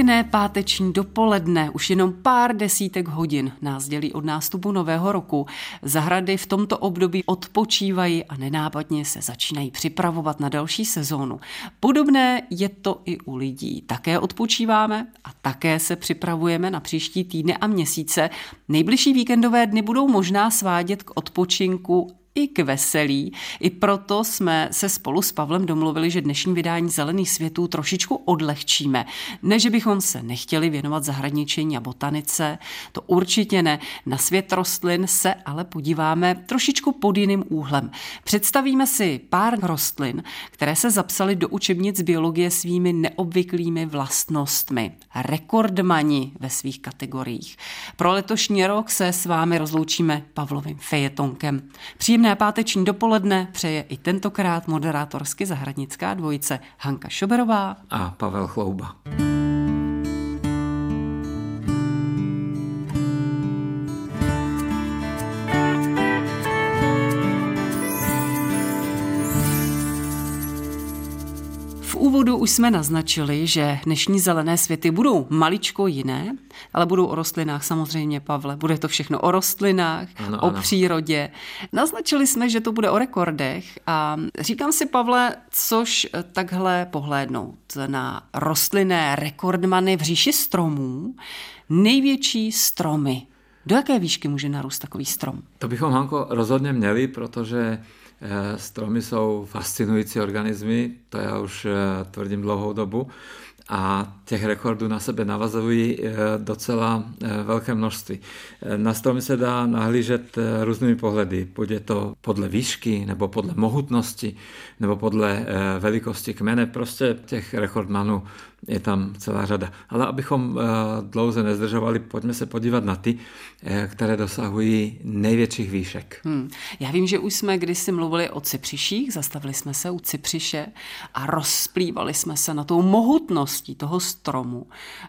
Pěkné páteční dopoledne, už jenom pár desítek hodin nás dělí od nástupu nového roku. Zahrady v tomto období odpočívají a nenápadně se začínají připravovat na další sezónu. Podobné je to i u lidí. Také odpočíváme a také se připravujeme na příští týdny a měsíce. Nejbližší víkendové dny budou možná svádět k odpočinku i k veselí. I proto jsme se spolu s Pavlem domluvili, že dnešní vydání Zelených světů trošičku odlehčíme. Ne, že bychom se nechtěli věnovat zahradničení a botanice, to určitě ne. Na svět rostlin se ale podíváme trošičku pod jiným úhlem. Představíme si pár rostlin, které se zapsaly do učebnic biologie svými neobvyklými vlastnostmi. Rekordmani ve svých kategoriích. Pro letošní rok se s vámi rozloučíme Pavlovým fejetonkem. Příjemný Příjemné páteční dopoledne přeje i tentokrát moderátorsky zahradnická dvojice Hanka Šoberová a Pavel Chlouba. Úvodu už jsme naznačili, že dnešní zelené světy budou maličko jiné, ale budou o rostlinách samozřejmě, Pavle. Bude to všechno o rostlinách, ano, o ano. přírodě. Naznačili jsme, že to bude o rekordech a říkám si, Pavle, což takhle pohlédnout na rostlinné rekordmany v říši stromů, největší stromy. Do jaké výšky může narůst takový strom? To bychom, Hanko, rozhodně měli, protože Eh, stromy jsou fascinující organismy, to já už eh, tvrdím dlouhou dobu a těch rekordů na sebe navazují eh, docela velké množství. Na stromy se dá nahlížet různými pohledy. Bude to podle výšky, nebo podle mohutnosti, nebo podle velikosti kmene. Prostě těch rekordmanů je tam celá řada. Ale abychom eh, dlouze nezdržovali, pojďme se podívat na ty, eh, které dosahují největších výšek. Hmm. Já vím, že už jsme kdysi mluvili o cipřiších, zastavili jsme se u cipřiše a rozplývali jsme se na tou mohutností toho stromu.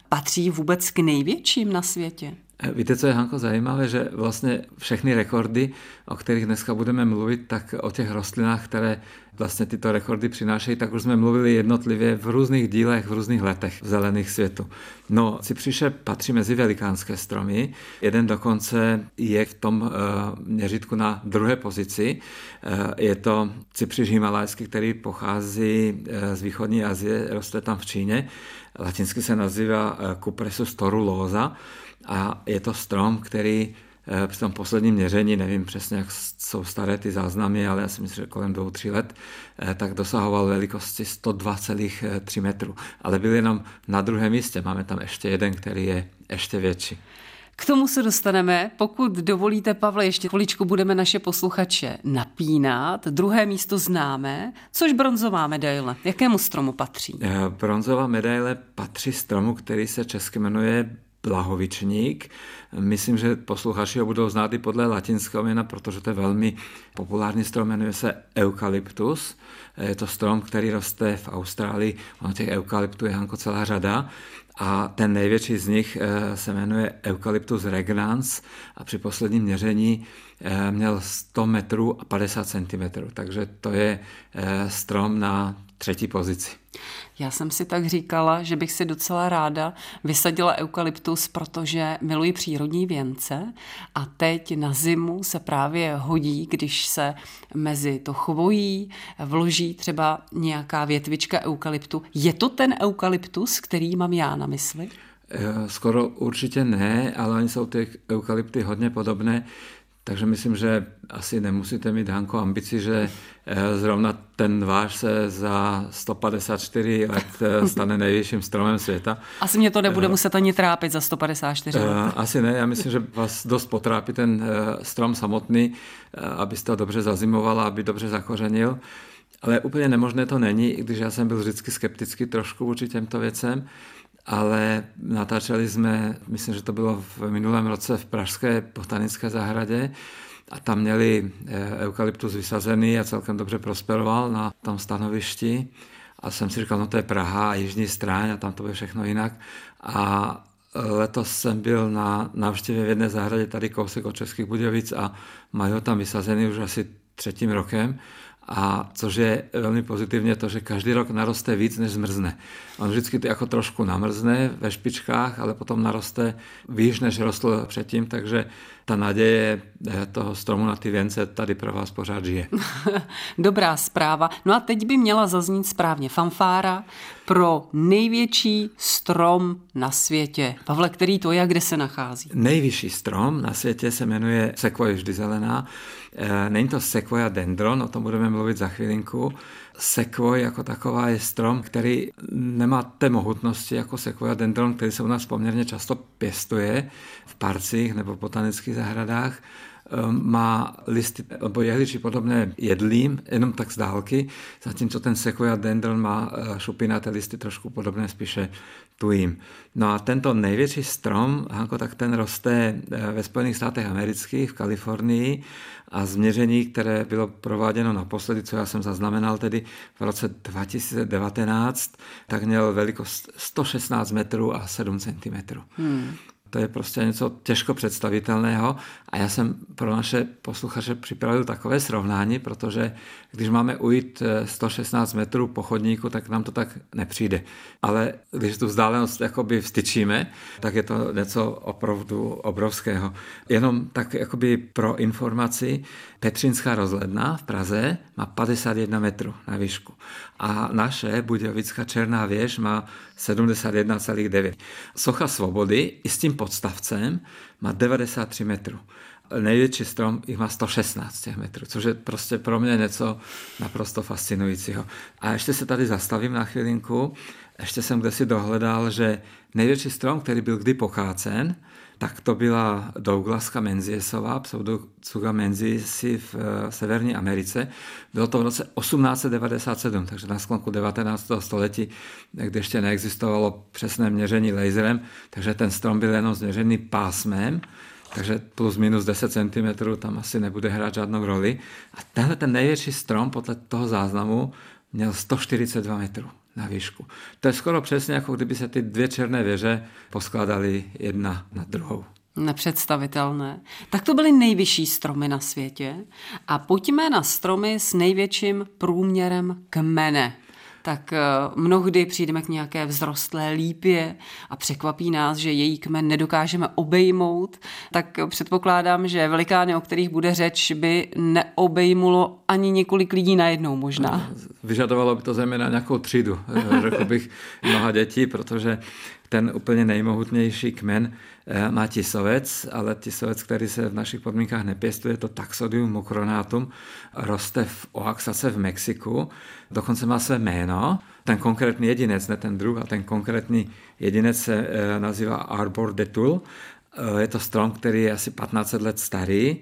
Patří vůbec k největším na světě? Eh, víte, co je, Hanko, zajímavé, že vlastně všechny rekordy, o kterých dneska budeme mluvit, tak o těch rostlinách, které vlastně tyto rekordy přinášejí, tak už jsme mluvili jednotlivě v různých dílech, v různých letech v zelených světu. No, cipřiše patří mezi velikánské stromy. Jeden dokonce je v tom uh, měřítku na druhé pozici. Uh, je to cipřiš himalajský, který pochází uh, z východní Asie, roste tam v Číně. Latinsky se nazývá uh, Cupressus torulosa a je to strom, který eh, při tom posledním měření, nevím přesně, jak jsou staré ty záznamy, ale já si myslím, že kolem dvou, tří let, eh, tak dosahoval velikosti 102,3 metrů. Ale byl jenom na druhém místě. Máme tam ještě jeden, který je ještě větší. K tomu se dostaneme. Pokud dovolíte, Pavle, ještě chviličku budeme naše posluchače napínat. Druhé místo známe, což bronzová medaile. Jakému stromu patří? Eh, bronzová medaile patří stromu, který se česky jmenuje blahovičník. Myslím, že posluchači ho budou znát i podle latinského jména, protože to je velmi populární strom, jmenuje se eukalyptus. Je to strom, který roste v Austrálii. Ono těch eukalyptů je Hanko celá řada. A ten největší z nich eh, se jmenuje Eucalyptus regnans a při posledním měření eh, měl 100 metrů a 50 cm. Takže to je eh, strom na třetí pozici. Já jsem si tak říkala, že bych si docela ráda vysadila eukalyptus, protože miluji přírodní věnce a teď na zimu se právě hodí, když se mezi to chvojí vloží třeba nějaká větvička eukalyptu. Je to ten eukalyptus, který mám já na mysli? Eh, skoro určitě ne, ale oni jsou ty eukalypty hodně podobné. Takže myslím, že asi nemusíte mít, Hanko, ambici, že eh, zrovna ten váš se za 154 let eh, stane největším stromem světa. Asi mě to nebude eh, muset ani trápit za 154 let. Asi ne, já myslím, že vás dost potrápí ten strom samotný, abyste ho dobře zazimoval a aby dobře zakořenil. Ale úplně nemožné to není, i když já jsem byl vždycky skeptický trošku vůči těmto věcem ale natáčeli jsme, myslím, že to bylo v minulém roce v Pražské botanické zahradě a tam měli eh, eukalyptus vysazený a celkem dobře prosperoval na tom stanovišti. a jsem si říkal, no to je Praha a Jižní stráň a tam to bude všechno jinak. A letos jsem byl na návštěvě v jedné zahradě tady kousek od Českých Budějovic a mají ho tam vysazený už asi třetím rokem a což je velmi pozitivně to, že každý rok naroste víc, než zmrzne. On vždycky to jako trošku namrzne ve špičkách, ale potom naroste výš, než rostl předtím, takže ta naděje eh, toho stromu na ty věnce tady pro vás pořád žije. Dobrá zpráva. No a teď by měla zaznít správně fanfára pro největší strom na světě. Pavle, který to je a kde se nachází? Nejvyšší strom na světě se jmenuje Sequoia vždy zelená. Eh, není to Sequoia dendron, o tom budeme mluvit za chvilinku. Sequoia jako taková je strom, který nemá té mohutnosti jako Sequoia dendron, který se u nás poměrně často pěstuje v parcích nebo botanických zahradách má listy nebo jehličí podobné jedlím, jenom tak z dálky, zatímco ten sequoia dendron má eh, šupinaté listy trošku podobné spíše tujím. No a tento největší strom, Hanko, tak ten roste eh, ve Spojených státech amerických, v Kalifornii a změření, které bylo prováděno naposledy, co já jsem zaznamenal tedy v roce 2019, tak měl velikost 116 metrů a 7 cm. Hmm. To je prostě něco těžko představitelného a já jsem pro naše posluchače připravil takové srovnání, protože když máme ujít 116 metrů po chodníku, tak nám to tak nepřijde. Ale když tu vzdálenost jakoby vstyčíme, tak je to něco opravdu obrovského. Jenom tak jakoby pro informaci, Petřinská rozhledna v Praze má 51 metrů na výšku a naše Budějovická Černá věž má 71,9. Socha Svobody i s tím podstavcem má 93 metrů. Největší strom jich má 116 metrů, což je prostě pro mě něco naprosto fascinujícího. A ještě se tady zastavím na chvilinku. Ještě jsem kde si dohledal, že největší strom, který byl kdy pochácen, tak to byla Douglaska Menziesová, pseudocuga Menziesi v eh, Severní Americe. Bylo to v roce 1897, takže na sklonku 19. století, kdy ještě neexistovalo přesné měření laserem, takže ten strom byl jenom změřený pásmem, takže plus minus 10 cm tam asi nebude hrát žádnou roli. A tenhle ten největší strom podle toho záznamu měl 142 metrů na výšku. To je skoro přesně jako kdyby se ty dvě černé věže poskládaly jedna na druhou. Nepředstavitelné. Tak to byly nejvyšší stromy na světě. A pojďme na stromy s největším průměrem kmene tak eh, mnohdy přijdeme k nějaké vzrostlé lípě a překvapí nás, že její kmen nedokážeme obejmout, tak předpokládám, že velikány, o kterých bude řeč, by neobejmulo ani několik lidí najednou možná. Vyžadovalo by to zejména nějakou třídu, eh, řekl bych, mnoha dětí, protože ten úplně nejmohutnější kmen eh, má tisovec, ale tisovec, který se v našich podmínkách nepěstuje, to Taxodium mokronatum, roste v Oaxace v Mexiku, dokonce má své jméno. Ten konkrétní jedinec, ne ten druh, a ten konkrétní jedinec se eh, nazývá Arbor de Tul. Eh, je to strom, který je asi 15 let starý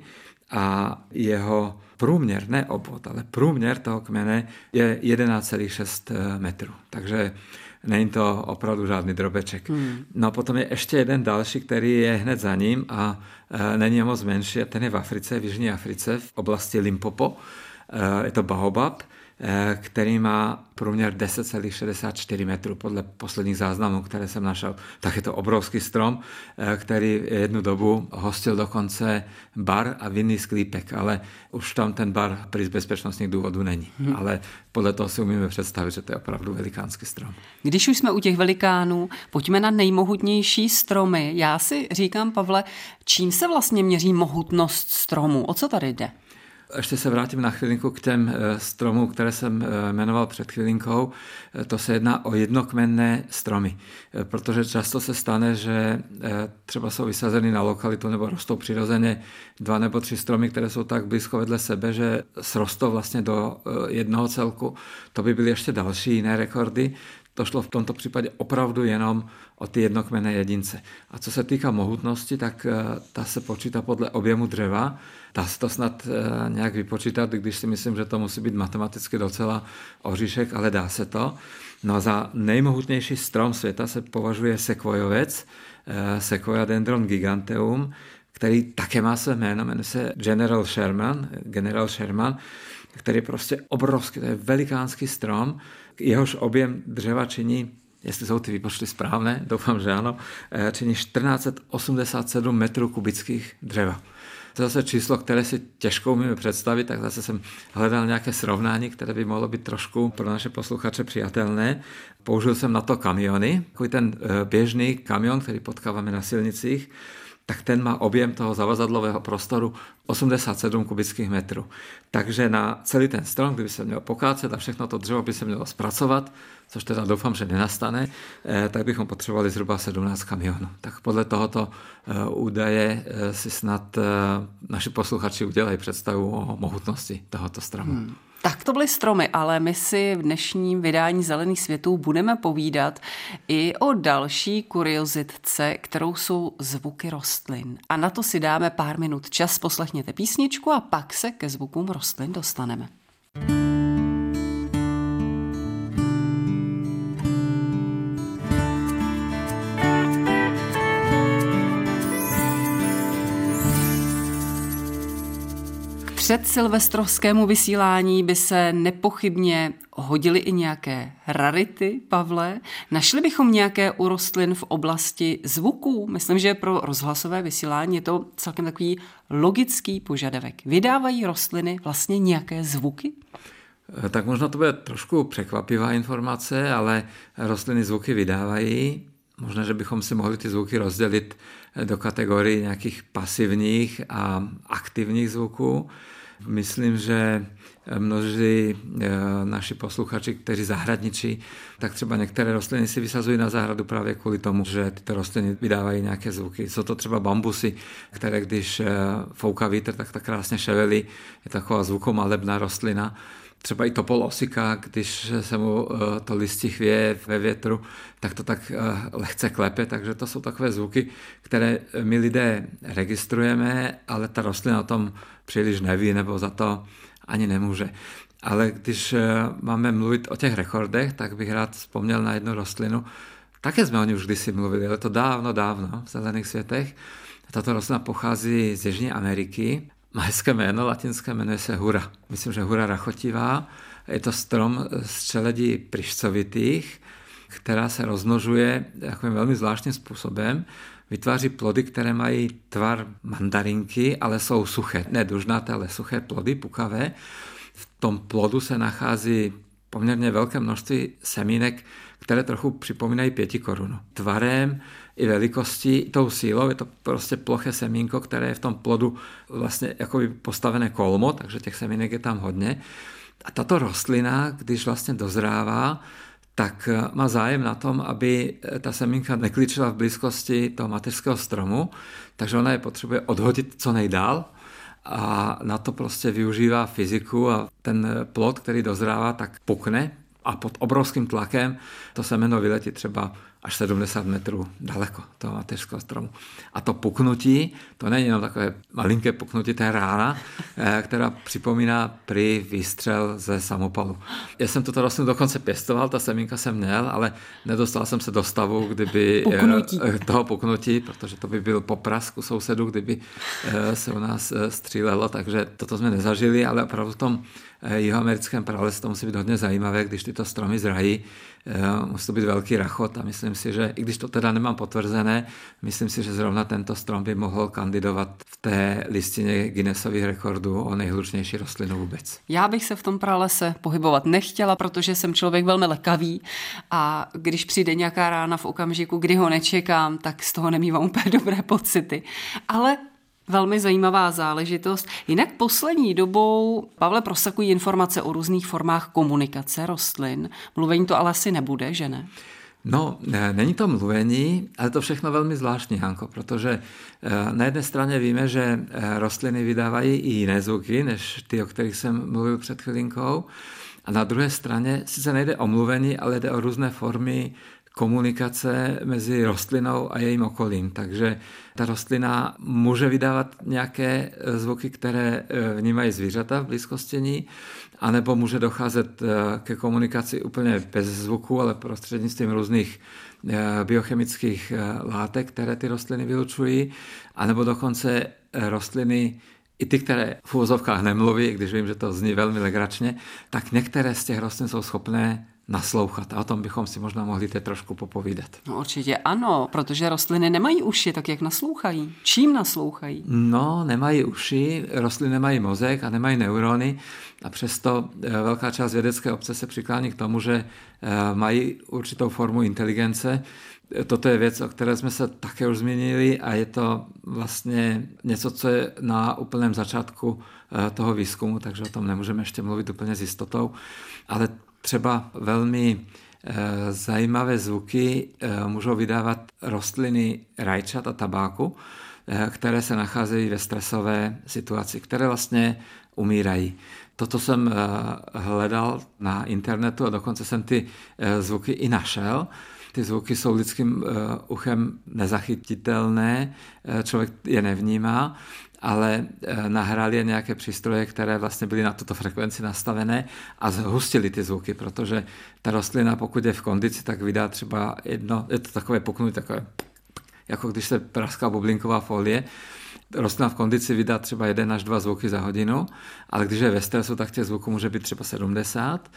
a jeho průměr, ne obvod, ale průměr toho kmene je 11,6 metrů. Takže není to opravdu žádný drobeček. Hmm. No potom je ještě jeden další, který je hned za ním a e, není moc menší a ten je v Africe, v Jižní Africe, v oblasti Limpopo. E, je to Baobab Eh, který má průměr 10,64 metrů podle posledních záznamů, které jsem našel. Tak je to obrovský strom, eh, který jednu dobu hostil dokonce bar a vinný sklípek, ale už tam ten bar z bezpečnostních důvodů není. Hmm. Ale podle toho si umíme představit, že to je opravdu velikánský strom. Když už jsme u těch velikánů, pojďme na nejmohutnější stromy. Já si říkám, Pavle, čím se vlastně měří mohutnost stromu? O co tady jde? Ještě se vrátím na chvilinku k těm eh, stromům, které jsem eh, jmenoval před chvilinkou. Eh, to se jedná o jednokmenné stromy, protože často se stane, že třeba jsou vysazeny na lokalitu nebo rostou přirozeně dva nebo tři stromy, které jsou tak blízko vedle sebe, že srostou vlastně do jednoho celku. To by byly ještě další jiné rekordy. To šlo v tomto případě opravdu jenom o ty jednokmenné jedince. A co se týká mohutnosti, tak ta se počítá podle objemu dřeva Dá se to snad eh, nějak vypočítat, když si myslím, že to musí být matematicky docela oříšek, ale dá se to. No za nejmohutnější strom světa se považuje sekvojovec, eh, Sequoia dendron giganteum, který také má své jméno, jmenuje se General Sherman, general Sherman, který je prostě obrovský, to je velikánský strom, jehož objem dřeva činí jestli jsou ty výpočty správné, doufám, že ano, eh, činí 1487 metrů kubických dřeva. To je zase číslo, které si těžko umíme představit, tak zase jsem hledal nějaké srovnání, které by mohlo být trošku pro naše posluchače přijatelné. Použil jsem na to kamiony, takový ten eh, běžný kamion, který potkáváme na silnicích, tak ten má objem toho zavazadlového prostoru 87 kubických metrů. Takže na celý ten strom, kdyby se měl pokácet a všechno to dřevo by se mělo zpracovat, což teda doufám, že nenastane, eh, tak bychom potřebovali zhruba 17 kamionů. Tak podle tohoto eh, údaje eh, si snad naši posluchači udělají představu o mohutnosti tohoto stromu. Hmm. Tak to byly stromy, ale my si v dnešním vydání Zelených světů budeme povídat i o další kuriozitce, kterou jsou zvuky rostlin. A na to si dáme pár minut čas, poslechněte písničku a pak se ke zvukům rostlin dostaneme. Před silvestrovskému vysílání by se nepochybně hodily i nějaké rarity, Pavle. Našli bychom nějaké u rostlin v oblasti zvuků. Myslím, že pro rozhlasové vysílání je to celkem takový logický požadavek. Vydávají rostliny vlastně nějaké zvuky? Eh, tak možná to bude trošku překvapivá informace, ale rostliny zvuky vydávají. Možná, že bychom si mohli ty zvuky rozdělit do kategorii nějakých pasivních a aktivních zvuků. Myslím, že mnozí eh, naši posluchači, kteří zahradničí, tak třeba některé rostliny si vysazují na zahradu právě kvůli tomu, že tyto rostliny vydávají nějaké zvuky. Jsou to třeba bambusy, které když eh, fouká vítr, tak tak krásně ševelí. Je taková zvukomalebná rostlina. Třeba i topol osika, když se mu eh, to listí chvěje ve větru, tak to tak lehce klepe, takže to jsou takové zvuky, které my lidé registrujeme, ale ta rostlina o tom příliš neví nebo za to ani nemůže. Ale když eh, máme mluvit o těch rekordech, tak bych rád vzpomněl na jednu rostlinu. Také jsme o ní už kdysi mluvili, ale to dávno, dávno v zelených světech. Tato rostlina pochází z Jižní Ameriky. Má hezké jméno, latinské jmenuje se hura. Myslím, že hura rachotivá. Je to strom z čeledí prišcovitých, která se rozmnožuje takovým velmi zvláštním způsobem vytváří plody, které mají tvar mandarinky, ale jsou suché. Ne dužnaté, ale suché plody, pukavé. V tom plodu se nachází poměrně velké množství semínek, které trochu připomínají pěti korunu. Tvarem i velikostí, i tou sílou, je to prostě ploché semínko, které je v tom plodu vlastně jako postavené kolmo, takže těch semínek je tam hodně. A tato rostlina, když vlastně dozrává, tak eh, má zájem na tom, aby eh, ta semínka nekličila v blízkosti toho mateřského stromu, takže ona je potřebuje odhodit co nejdál a na to prostě využívá fyziku a ten eh, plod, který dozrává, tak pukne a pod obrovským tlakem to semeno vyletí třeba až 70 metrů daleko toho mateřského stromu. A to puknutí, to není jenom takové malinké puknutí, to je rána, eh, která připomíná při výstřel ze samopalu. Já jsem toto rostlinu dokonce pěstoval, ta semínka jsem měl, ale nedostal jsem se do stavu, kdyby eh, puknutí. toho puknutí, protože to by byl poprask u sousedů, kdyby eh, se u nás střílelo, takže toto jsme nezažili, ale opravdu v tom jihoamerickém pralese to musí být hodně zajímavé, když tyto stromy zrají, musí to být velký rachot a myslím si, že i když to teda nemám potvrzené, myslím si, že zrovna tento strom by mohl kandidovat v té listině Guinnessových rekordů o nejhlučnější rostlinu vůbec. Já bych se v tom pralese pohybovat nechtěla, protože jsem člověk velmi lekavý a když přijde nějaká rána v okamžiku, kdy ho nečekám, tak z toho nemývám úplně dobré pocity. Ale Velmi zajímavá záležitost. Jinak poslední dobou, Pavle, prosakují informace o různých formách komunikace rostlin. Mluvení to ale asi nebude, že ne? No, není to mluvení, ale to všechno velmi zvláštní, Hanko, protože eh, na jedné straně víme, že eh, rostliny vydávají i jiné zvuky, než ty, o kterých jsem mluvil před chvilinkou. A na druhé straně sice nejde o mluvení, ale jde o různé formy komunikace mezi rostlinou a jejím okolím. Takže ta rostlina může vydávat nějaké zvuky, které vnímají zvířata v blízkosti ní, anebo může docházet ke komunikaci úplně bez zvuku, ale prostřednictvím různých biochemických látek, které ty rostliny vylučují, anebo dokonce rostliny i ty, které v úvozovkách nemluví, když vím, že to zní velmi legračně, tak některé z těch rostlin jsou schopné naslouchat. A o tom bychom si možná mohli teď trošku popovídat. No určitě ano, protože rostliny nemají uši, tak jak naslouchají? Čím naslouchají? No, nemají uši, rostliny nemají mozek a nemají neurony a přesto eh, velká část vědecké obce se přiklání k tomu, že eh, mají určitou formu inteligence, Toto je věc, o které jsme se také už zmínili a je to vlastně něco, co je na úplném začátku eh, toho výzkumu, takže o tom nemůžeme ještě mluvit úplně s jistotou. Ale třeba velmi eh, zajímavé zvuky eh, můžou vydávat rostliny rajčat a tabáku, které se nacházejí ve stresové situaci, které vlastně umírají. Toto jsem hledal na internetu a dokonce jsem ty zvuky i našel. Ty zvuky jsou lidským eh, uchem nezachytitelné, eh, člověk je nevnímá, ale eh, nahrali je nějaké přístroje, které vlastně byly na tuto frekvenci nastavené a zhustili ty zvuky, protože ta rostlina, pokud je v kondici, tak vydá třeba jedno, je to takové puknutí, takové jako když se praská bublinková folie, rostlina v kondici vydá třeba jeden až dva zvuky za hodinu, ale když je ve stresu, tak těch zvuků může být třeba 70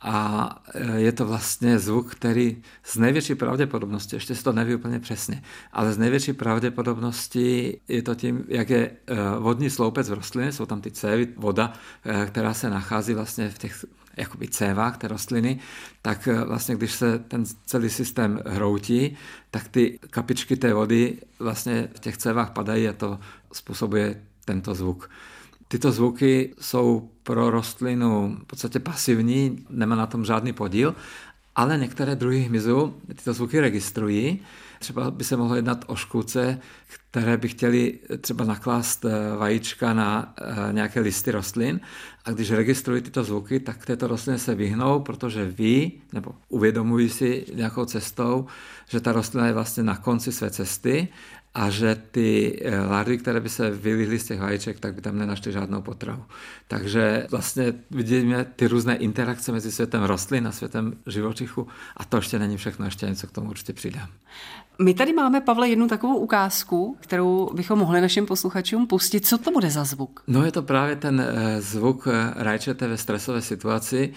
a e, je to vlastně zvuk, který z největší pravděpodobnosti, ještě si to neví úplně přesně, ale z největší pravděpodobnosti je to tím, jak je e, vodní sloupec v rostlině, jsou tam ty cévy, voda, e, která se nachází vlastně v těch jakoby cévách té rostliny, tak vlastně když se ten celý systém hroutí, tak ty kapičky té vody vlastně v těch cévách padají a to způsobuje tento zvuk. Tyto zvuky jsou pro rostlinu v podstatě pasivní, nemá na tom žádný podíl, ale některé druhy hmyzu tyto zvuky registrují. Třeba by se mohlo jednat o škůdce, které by chtěli třeba naklást eh, vajíčka na eh, nějaké listy rostlin a když registrují tyto zvuky, tak této rostlině se vyhnou, protože ví nebo uvědomují si nějakou cestou, že ta rostlina je vlastně na konci své cesty a že ty eh, larvy, které by se vylihly z těch vajíček, tak by tam nenašly žádnou potravu. Takže vlastně vidíme ty různé interakce mezi světem rostlin a světem živočichu a to ještě není všechno, ještě něco k tomu určitě přidám. My tady máme, Pavle, jednu takovou ukázku, kterou bychom mohli našim posluchačům pustit. Co to bude za zvuk? No je to právě ten eh, zvuk eh, rajčete ve stresové situaci,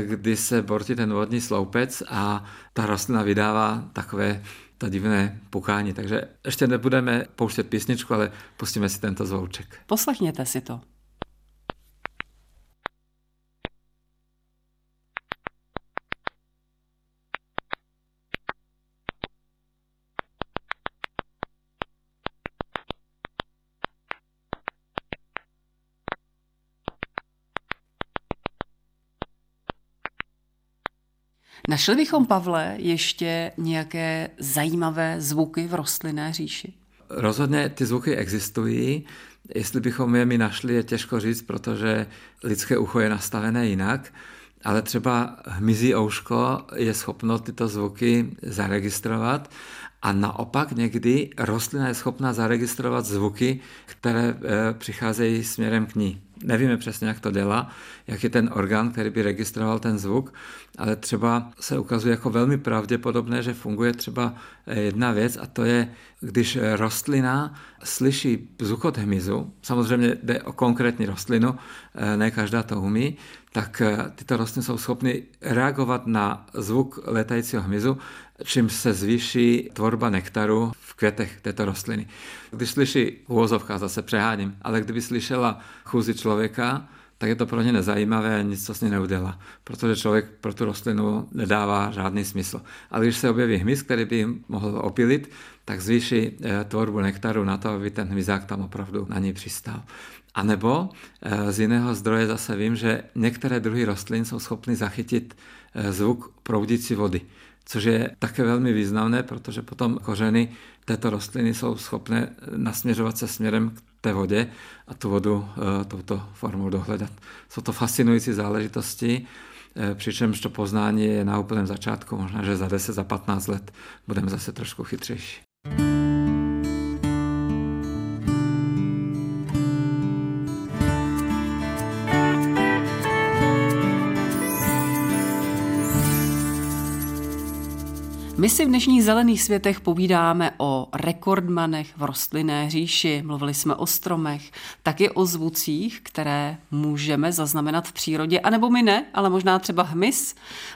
kdy se bortí ten vodní sloupec a ta rostlina vydává takové to divné pukání. Takže ještě nebudeme pouštět písničku, ale pustíme si tento zvouček. Poslechněte si to. Našli bychom, Pavle, ještě nějaké zajímavé zvuky v rostlinné říši? Rozhodně ty zvuky existují. Jestli bychom je mi našli, je těžko říct, protože lidské ucho je nastavené jinak. Ale třeba hmyzí ouško je schopno tyto zvuky zaregistrovat a naopak někdy rostlina je schopná zaregistrovat zvuky, které eh, přicházejí směrem k ní. Nevíme přesně, jak to dělá, jak je ten orgán, který by registroval ten zvuk, ale třeba se ukazuje jako velmi pravděpodobné, že funguje třeba eh, jedna věc a to je, když rostlina slyší zvukot hmyzu, samozřejmě jde o konkrétní rostlinu, eh, ne každá to umí, tak tyto rostliny jsou schopny reagovat na zvuk letajícího hmyzu čím se zvýší tvorba nektaru v květech této rostliny. Když slyší úvozovka, zase přeháním, ale kdyby slyšela chůzi člověka, tak je to pro ně nezajímavé a nic to s ní neudělá, protože člověk pro tu rostlinu nedává žádný smysl. Ale když se objeví hmyz, který by jim mohl opilit, tak zvýší eh, tvorbu nektaru na to, aby ten hmyzák tam opravdu na ní přistál. A nebo eh, z jiného zdroje zase vím, že některé druhy rostlin jsou schopny zachytit eh, zvuk proudící vody což je také velmi významné, protože potom kořeny této rostliny jsou schopné nasměřovat se směrem k té vodě a tu vodu touto formou dohledat. Jsou to fascinující záležitosti. přičemž to poznání je na úplném začátku, možná, že za 10, za 15 let budeme zase trošku chytřejší. My si v dnešních zelených světech povídáme o rekordmanech v rostlinné říši, mluvili jsme o stromech, taky o zvucích, které můžeme zaznamenat v přírodě, anebo my ne, ale možná třeba hmyz,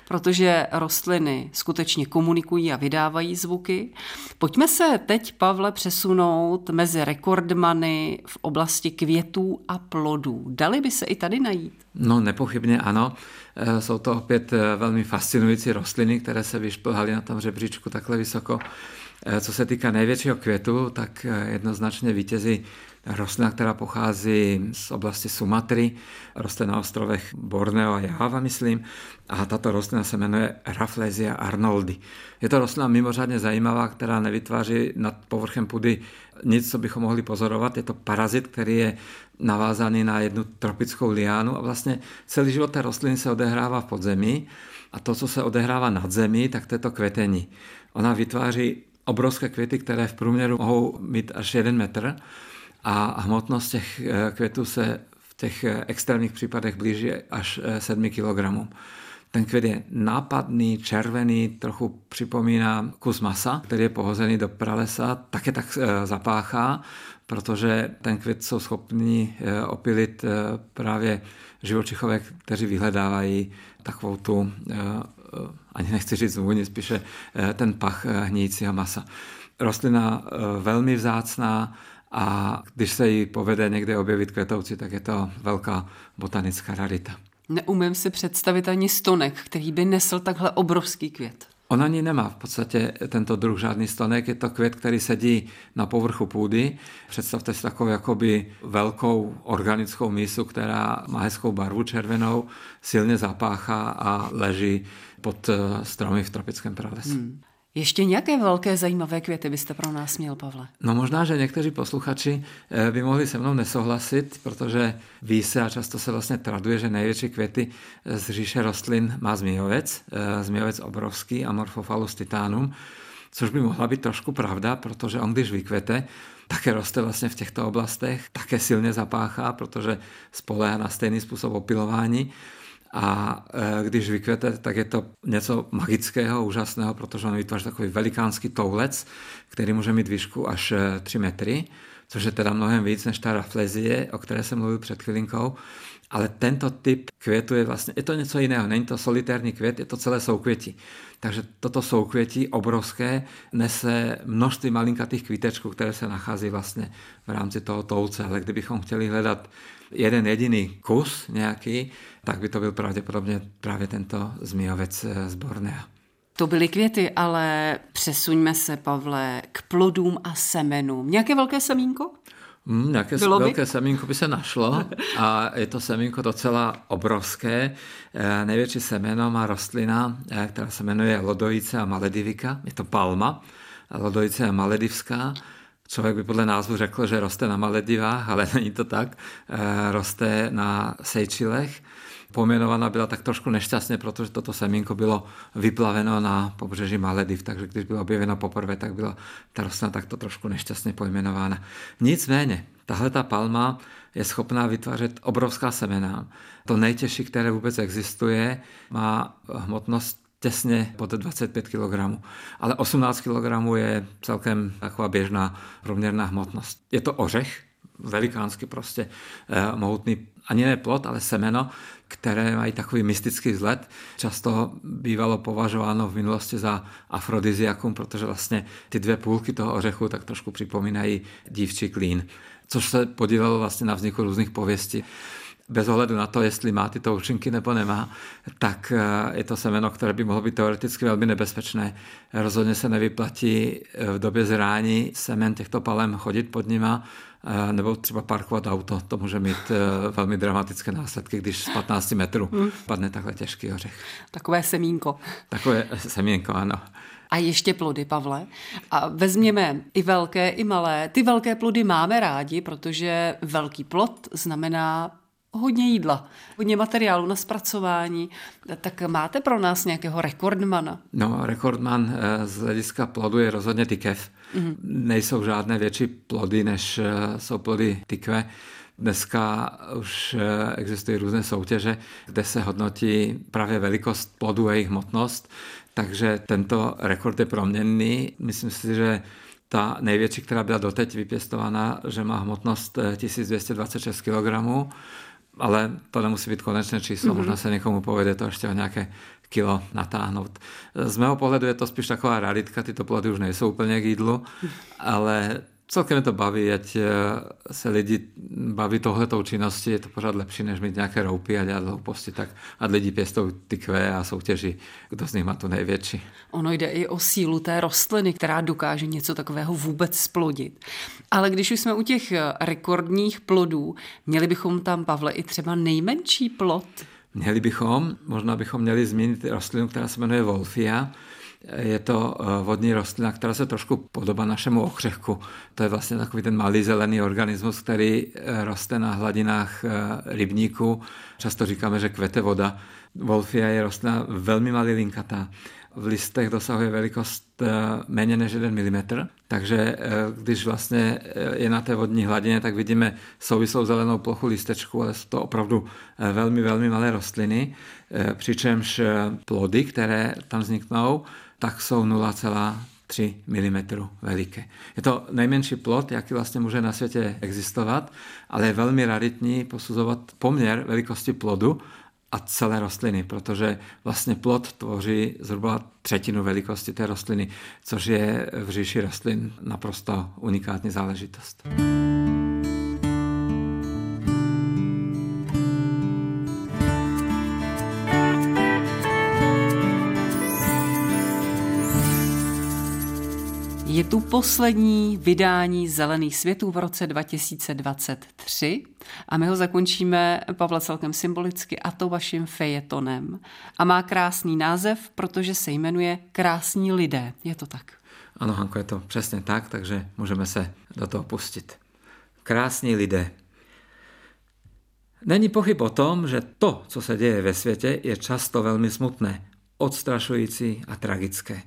protože rostliny skutečně komunikují a vydávají zvuky. Pojďme se teď, Pavle, přesunout mezi rekordmany v oblasti květů a plodů. Dali by se i tady najít? No nepochybně ano. Eh, jsou to opět eh, velmi fascinující rostliny, které se vyšplhaly na tom žebříčku takhle vysoko. Eh, co se týká největšího květu, tak jednoznačně vítězí rostlina, která pochází z oblasti Sumatry, roste na ostrovech Borneo a Java, myslím, a tato rostlina se jmenuje Rafflesia arnoldi. Je to rostlina mimořádně zajímavá, která nevytváří nad povrchem půdy nic, co bychom mohli pozorovat. Je to parazit, který je navázaný na jednu tropickou liánu a vlastně celý život té rostliny se odehrává v podzemí a to, co se odehrává nad zemí, tak to je to kvetení. Ona vytváří obrovské květy, které v průměru mohou mít až jeden metr a hmotnost těch eh, květů se v těch eh, extrémních případech blíží až 7 eh, kg. Ten květ je nápadný, červený, trochu připomíná kus masa, který je pohozený do pralesa, také tak zapáchá, protože ten květ jsou schopni opilit právě živočichové, kteří vyhledávají takovou tu, ani nechci říct vůni, spíše ten pach hníjícího masa. Rostlina velmi vzácná, a když se jí povede někde objevit květouci, tak je to velká botanická rarita. Neumím si představit ani stonek, který by nesl takhle obrovský květ. On ani nemá v podstatě tento druh žádný stonek, je to květ, který sedí na povrchu půdy. Představte si takovou jakoby velkou organickou mísu, která má hezkou barvu červenou, silně zapáchá a leží pod stromy v tropickém pralesu. Hmm. Ještě nějaké velké zajímavé květy byste pro nás měl, Pavle? No možná, že někteří posluchači eh, by mohli se mnou nesouhlasit, protože ví se a často se vlastně traduje, že největší květy z říše rostlin má zmijovec, eh, zmijovec obrovský, Amorphophallus titanum, což by mohla být trošku pravda, protože on když vykvete, také roste vlastně v těchto oblastech, také silně zapáchá, protože spolehá na stejný způsob opilování a e, když vykvete, tak je to něco magického, úžasného, protože on vytváří takový velikánský toulec, který může mít výšku až 3 e, metry, což je teda mnohem víc než ta raflezie, o které jsem mluvil před chvilinkou. Ale tento typ květu je vlastně, je to něco jiného, není to solitární květ, je to celé soukvětí. Takže toto soukvětí obrovské nese množství malinkatých kvítečků, které se nachází vlastně v rámci toho toulce. Ale kdybychom chtěli hledat jeden jediný kus nějaký, tak by to byl pravděpodobně právě tento zmijovec eh, z Bornea. To byly květy, ale přesuňme se, Pavle, k plodům a semenům. Nějaké velké semínko? Mm, nějaké Bylo by? velké semínko by se našlo a je to semínko docela obrovské. E, největší semeno má rostlina, e, která se jmenuje lodojice a maledivika. Je to palma. Lodojice a maledivská. Člověk by podle názvu řekl, že roste na Maledivách, ale není to tak. E, roste na Seychellech pojmenovaná byla tak trošku nešťastně, protože toto semínko bylo vyplaveno na pobřeží Malediv, takže když bylo objeveno poprvé, tak byla ta rostlina takto trošku nešťastně pojmenována. Nicméně, tahle ta palma je schopná vytvářet obrovská semena. To nejtěžší, které vůbec existuje, má hmotnost těsně pod 25 kg. Ale 18 kg je celkem taková běžná průměrná hmotnost. Je to ořech, velikánský prostě eh, mohutný, ani ne plot, ale semeno, které mají takový mystický vzhled. Často bývalo považováno v minulosti za afrodiziakum, protože vlastně ty dvě půlky toho ořechu tak trošku připomínají dívčí klín, což se podílelo vlastně na vzniku různých pověstí bez ohledu na to, jestli má tyto účinky nebo nemá, tak eh, je to semeno, které by mohlo být teoreticky velmi nebezpečné. Rozhodně se nevyplatí v době zrání semen těchto palem chodit pod nima, Eh, nebo třeba parkovat auto. To může mít eh, velmi dramatické následky, když z 15 metrů hmm. padne takhle těžký ořech. Takové semínko. Takové semínko, ano. A ještě plody, Pavle. A vezměme i velké, i malé. Ty velké plody máme rádi, protože velký plod znamená hodně jídla, hodně materiálu na zpracování. Tak máte pro nás nějakého rekordmana? No, rekordman eh, z hlediska plodu je rozhodně tykev. Mm-hmm. Nejsou žádné větší plody, než eh, jsou plody tykve. Dneska už eh, existují různé soutěže, kde se hodnotí právě velikost plodu a jejich hmotnost, takže tento rekord je proměnný. Myslím si, že ta největší, která byla doteď vypěstovaná, že má hmotnost 1226 kg, ale to nemusí být konečné číslo, mm-hmm. možná se někomu povede to ještě o nějaké kilo natáhnout. Z mého pohledu je to spíš taková raritka, tyto plody už nejsou úplně k jídlu, ale celkem to baví, ať eh, se lidi baví tohletou činností, je to pořád lepší, než mít nějaké roupy a dělat hlouposti, tak a lidi pěstou ty kvé a soutěží, kdo z nich má tu největší. Ono jde i o sílu té rostliny, která dokáže něco takového vůbec splodit. Ale když už jsme u těch eh, rekordních plodů, měli bychom tam, Pavle, i třeba nejmenší plod? Měli bychom, možná bychom měli zmínit rostlinu, která se jmenuje Wolfia, je to eh, vodní rostlina, která se trošku podobá našemu ochřechku. To je vlastně takový ten malý zelený organismus, který eh, roste na hladinách eh, rybníku. Často říkáme, že kvete voda. Wolfia je rostlina velmi malý linkatá. V listech dosahuje velikost méně než 1 mm, takže když vlastně je na té vodní hladině, tak vidíme souvislou zelenou plochu listečku, ale jsou to opravdu velmi, velmi malé rostliny, přičemž plody, které tam vzniknou, tak jsou 0,3 mm veliké. Je to nejmenší plot, jaký vlastně může na světě existovat, ale je velmi raritní posuzovat poměr velikosti plodu a celé rostliny, protože vlastně plod tvoří zhruba třetinu velikosti té rostliny, což je v říši rostlin naprosto unikátní záležitost. Tu poslední vydání Zelených světů v roce 2023 a my ho zakončíme, Pavla, celkem symbolicky a to vaším fejetonem. A má krásný název, protože se jmenuje Krásní lidé. Je to tak? Ano, Hanko, je to přesně tak, takže můžeme se do toho pustit. Krásní lidé. Není pochyb o tom, že to, co se děje ve světě, je často velmi smutné, odstrašující a tragické.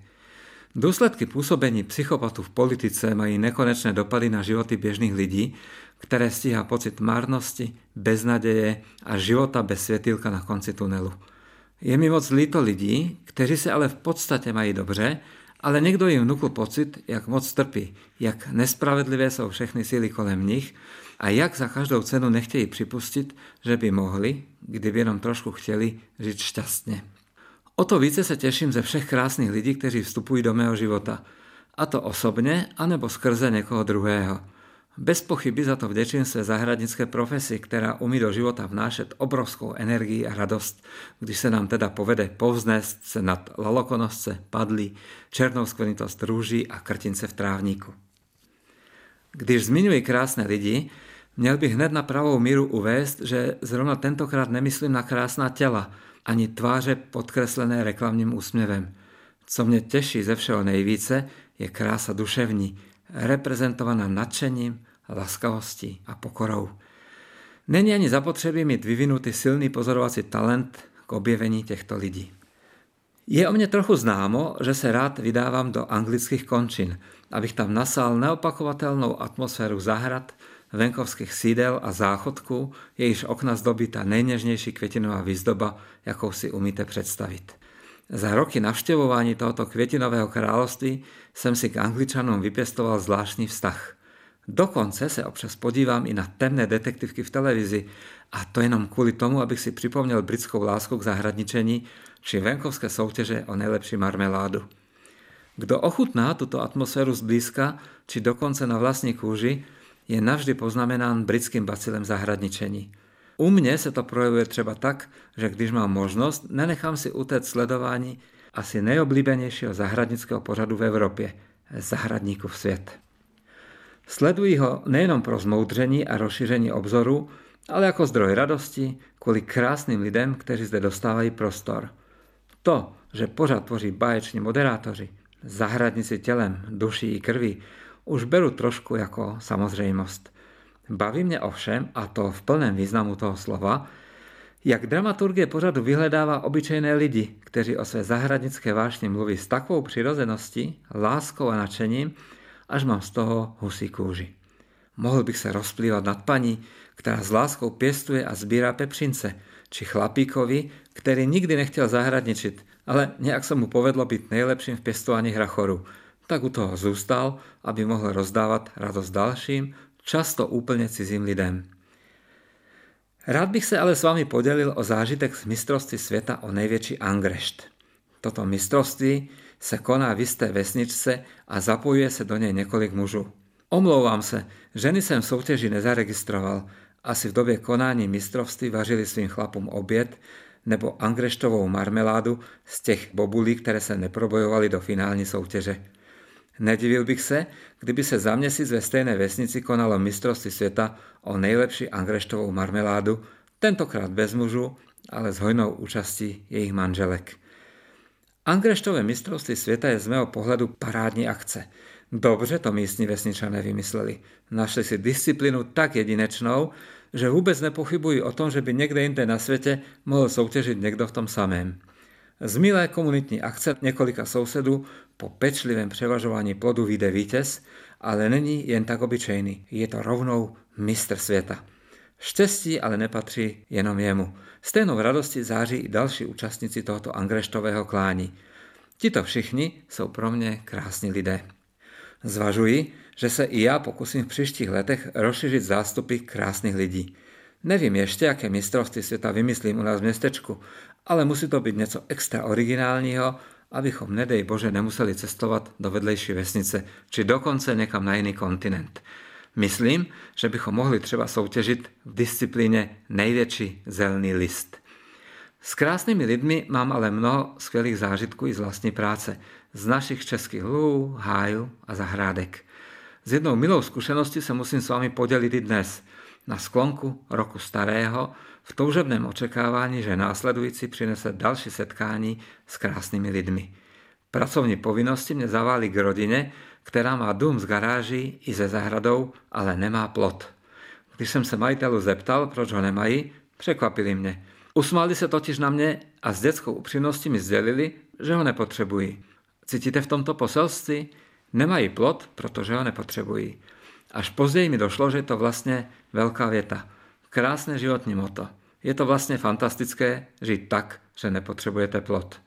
Důsledky působení psychopatů v politice mají nekonečné dopady na životy běžných lidí, které stíhá pocit márnosti, beznaděje a života bez světýlka na konci tunelu. Je mi moc líto lidí, kteří se ale v podstatě mají dobře, ale někdo jim vnukl pocit, jak moc trpí, jak nespravedlivé jsou všechny síly kolem nich a jak za každou cenu nechtějí připustit, že by mohli, kdyby jenom trošku chtěli, žít šťastně. O to více se těším ze všech krásných lidí, kteří vstupují do mého života. A to osobně, anebo skrze někoho druhého. Bez pochyby za to vděčím své zahradnické profesi, která umí do života vnášet obrovskou energii a radost, když se nám teda povede povznést se nad lalokonosce, padlí, černou skvrnitost růží a krtince v trávníku. Když zmiňuji krásné lidi, měl bych hned na pravou míru uvést, že zrovna tentokrát nemyslím na krásná těla, ani tváře podkreslené reklamním úsměvem. Co mě těší ze všeho nejvíce, je krása duševní, reprezentovaná nadšením, laskavostí a pokorou. Není ani zapotřebí mít vyvinutý silný pozorovací talent k objevení těchto lidí. Je o mě trochu známo, že se rád vydávám do anglických končin, abych tam nasál neopakovatelnou atmosféru zahrad, venkovských sídel a záchodků, jejíž okna zdobí ta nejněžnější květinová výzdoba, jakou si umíte představit. Za roky navštěvování tohoto květinového království jsem si k angličanům vypěstoval zvláštní vztah. Dokonce se občas podívám i na temné detektivky v televizi a to jenom kvůli tomu, abych si připomněl britskou lásku k zahradničení či venkovské soutěže o nejlepší marmeládu. Kdo ochutná tuto atmosféru zblízka či dokonce na vlastní kůži, je navždy poznamenán britským bacilem zahradničení. U mě se to projevuje třeba tak, že když mám možnost, nenechám si utéct sledování asi nejoblíbenějšího zahradnického pořadu v Evropě, zahradníků v svět. Sleduji ho nejenom pro zmoudření a rozšíření obzoru, ale jako zdroj radosti kvůli krásným lidem, kteří zde dostávají prostor. To, že pořád tvoří báječní moderátoři, zahradníci tělem, duší i krví, už beru trošku jako samozřejmost. Baví mě ovšem, a to v plném významu toho slova, jak dramaturgie pořadu vyhledává obyčejné lidi, kteří o své zahradnické vášně mluví s takovou přirozeností, láskou a nadšením, až mám z toho husí kůži. Mohl bych se rozplývat nad paní, která s láskou pěstuje a sbírá pepřince, či chlapíkovi, který nikdy nechtěl zahradničit, ale nějak se mu povedlo být nejlepším v pěstování hrachoru. Tak u toho zůstal, aby mohl rozdávat radost dalším, často úplně cizím lidem. Rád bych se ale s vámi podělil o zážitek z mistrovství světa o největší Angrešt. Toto mistrovství se koná v jisté vesničce a zapojuje se do něj několik mužů. Omlouvám se, ženy jsem v soutěži nezaregistroval. Asi v době konání mistrovství vařili svým chlapům oběd nebo angreštovou marmeládu z těch bobulí, které se neprobojovaly do finální soutěže. Nedivil bych se, kdyby se za měsíc ve stejné vesnici konalo mistrovství světa o nejlepší angreštovou marmeládu, tentokrát bez mužů, ale s hojnou účastí jejich manželek. Angreštové mistrovství světa je z mého pohledu parádní akce. Dobře to místní vesničané vymysleli. Našli si disciplínu tak jedinečnou, že vůbec nepochybují o tom, že by někde jinde na světě mohl soutěžit někdo v tom samém. Z milé komunitní akce několika sousedů po pečlivém převažování plodu vyjde vítěz, ale není jen tak obyčejný, je to rovnou mistr světa. Štěstí ale nepatří jenom jemu. Stejnou radosti září i další účastníci tohoto angreštového klání. Tito všichni jsou pro mě krásní lidé. Zvažuji, že se i já pokusím v příštích letech rozšířit zástupy krásných lidí. Nevím ještě, jaké mistrovství světa vymyslím u nás v městečku, ale musí to být něco extra originálního, abychom, nedej Bože, nemuseli cestovat do vedlejší vesnice, či dokonce někam na jiný kontinent. Myslím, že bychom mohli třeba soutěžit v disciplíně největší zelený list. S krásnými lidmi mám ale mnoho skvělých zážitků i z vlastní práce, z našich českých lů, hájů a zahrádek. S jednou milou zkušeností se musím s vámi podělit i dnes, na sklonku roku starého, v toužebném očekávání, že následující přinese další setkání s krásnými lidmi. Pracovní povinnosti mě zavály k rodině, která má dům z garáží i ze zahradou, ale nemá plot. Když jsem se majitelů zeptal, proč ho nemají, překvapili mě. Usmáli se totiž na mě a s dětskou upřímností mi sdělili, že ho nepotřebují. Cítíte v tomto poselství? Nemají plot, protože ho nepotřebují. Až později mi došlo, že je to vlastně velká věta. Krásné životní moto. Je to vlastně fantastické žít tak, že nepotřebujete plot.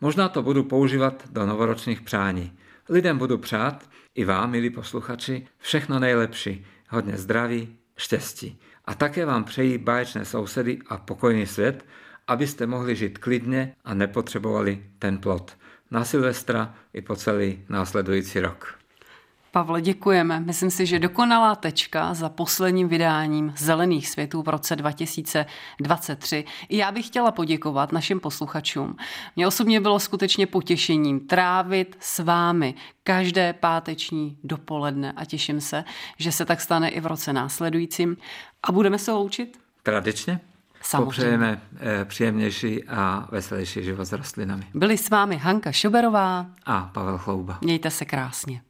Možná to budu používat do novoročních přání. Lidem budu přát, i vám, milí posluchači, všechno nejlepší, hodně zdraví, štěstí. A také vám přejí báječné sousedy a pokojný svět, abyste mohli žít klidně a nepotřebovali ten plot. Na Silvestra i po celý následující rok. Pavle, děkujeme. Myslím si, že dokonalá tečka za posledním vydáním Zelených světů v roce 2023. I já bych chtěla poděkovat našim posluchačům. Mně osobně bylo skutečně potěšením trávit s vámi každé páteční dopoledne a těším se, že se tak stane i v roce následujícím. A budeme se loučit? Tradičně. Samozřejmě. Popřejeme eh, příjemnější a veselější život s rostlinami. Byli s vámi Hanka Šoberová a Pavel Chlouba. Mějte se krásně.